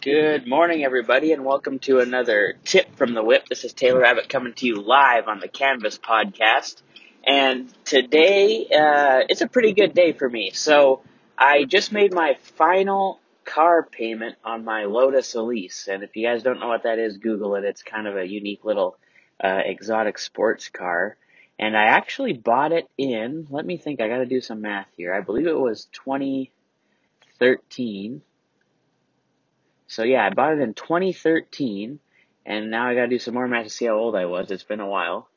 Good morning, everybody, and welcome to another tip from the whip. This is Taylor Abbott coming to you live on the Canvas podcast. And today, uh, it's a pretty good day for me. So, I just made my final car payment on my Lotus Elise. And if you guys don't know what that is, Google it. It's kind of a unique little uh, exotic sports car. And I actually bought it in, let me think, I gotta do some math here. I believe it was 2013 so yeah, I bought it in 2013, and now I gotta do some more math to see how old I was. It's been a while.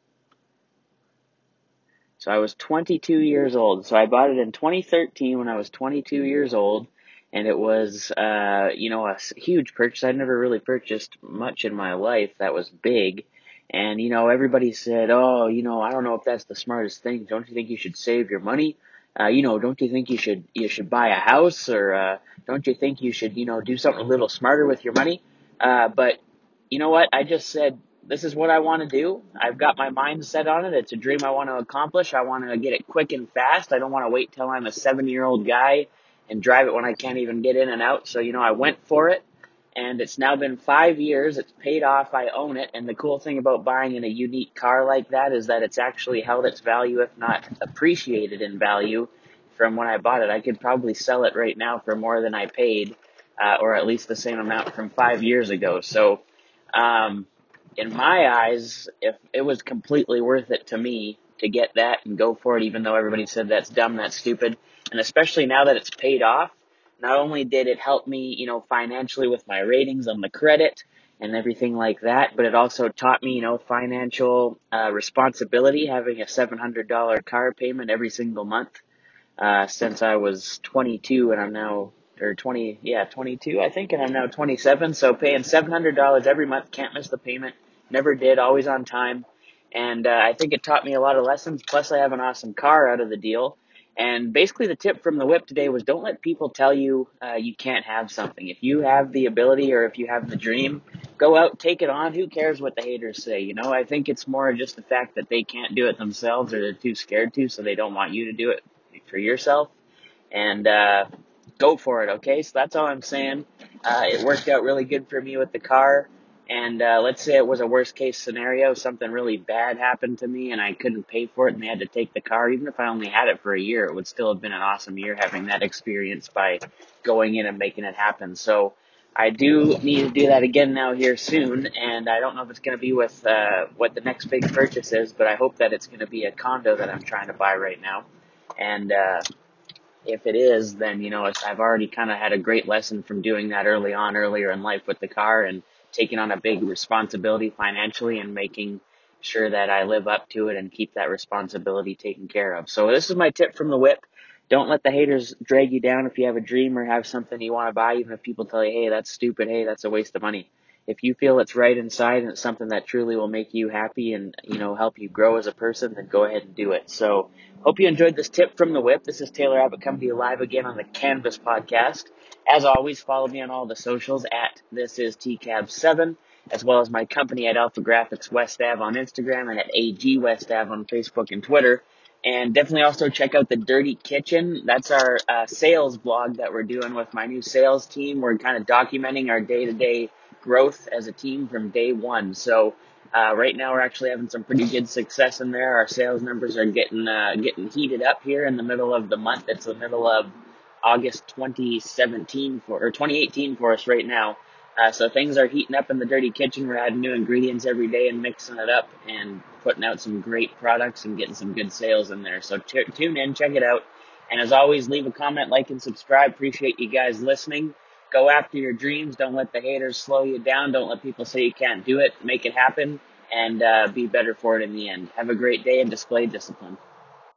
So I was 22 years old. So I bought it in 2013 when I was 22 years old, and it was, uh, you know, a huge purchase. I'd never really purchased much in my life that was big. And, you know, everybody said, oh, you know, I don't know if that's the smartest thing. Don't you think you should save your money? Uh, you know, don't you think you should, you should buy a house or, uh, don't you think you should, you know, do something a little smarter with your money? Uh, but you know what? I just said, this is what I want to do. I've got my mind set on it. It's a dream I want to accomplish. I want to get it quick and fast. I don't want to wait till I'm a seven year old guy and drive it when I can't even get in and out. So, you know, I went for it and it's now been five years. It's paid off. I own it. And the cool thing about buying in a unique car like that is that it's actually held its value, if not appreciated in value from when I bought it. I could probably sell it right now for more than I paid, uh, or at least the same amount from five years ago. So, um, in my eyes, if it was completely worth it to me to get that and go for it, even though everybody said that's dumb, that's stupid, and especially now that it's paid off, not only did it help me, you know, financially with my ratings on the credit and everything like that, but it also taught me, you know, financial uh, responsibility, having a $700 car payment every single month uh, since I was 22 and I'm now, or 20, yeah, 22, I think, and I'm now 27. So paying $700 every month, can't miss the payment, never did, always on time. And uh, I think it taught me a lot of lessons. Plus, I have an awesome car out of the deal. And basically, the tip from the whip today was don't let people tell you uh, you can't have something. If you have the ability or if you have the dream, go out, take it on. Who cares what the haters say? You know, I think it's more just the fact that they can't do it themselves or they're too scared to, so they don't want you to do it for yourself and uh, go for it. Okay, so that's all I'm saying. Uh, it worked out really good for me with the car. And uh, let's say it was a worst case scenario, something really bad happened to me and I couldn't pay for it and they had to take the car. Even if I only had it for a year, it would still have been an awesome year having that experience by going in and making it happen. So I do need to do that again now here soon. And I don't know if it's going to be with uh, what the next big purchase is, but I hope that it's going to be a condo that I'm trying to buy right now. And uh, if it is, then you know I've already kind of had a great lesson from doing that early on, earlier in life with the car, and taking on a big responsibility financially and making sure that I live up to it and keep that responsibility taken care of. So this is my tip from the whip. Don't let the haters drag you down if you have a dream or have something you want to buy, even if people tell you, hey, that's stupid, hey, that's a waste of money. If you feel it's right inside and it's something that truly will make you happy and, you know, help you grow as a person, then go ahead and do it. So, hope you enjoyed this tip from the whip. This is Taylor Abbott coming to you live again on the Canvas podcast. As always, follow me on all the socials at this is TCAB7, as well as my company at Alpha Graphics West Ave on Instagram and at AG West Ave on Facebook and Twitter. And definitely also check out the Dirty Kitchen. That's our uh, sales blog that we're doing with my new sales team. We're kind of documenting our day to day growth as a team from day one. So uh, right now we're actually having some pretty good success in there. Our sales numbers are getting uh, getting heated up here in the middle of the month. It's the middle of August 2017 for or 2018 for us right now. Uh, so things are heating up in the dirty kitchen. We're adding new ingredients every day and mixing it up and putting out some great products and getting some good sales in there. So t- tune in, check it out. And as always, leave a comment, like, and subscribe. Appreciate you guys listening. Go after your dreams. Don't let the haters slow you down. Don't let people say you can't do it. Make it happen and uh, be better for it in the end. Have a great day and display discipline.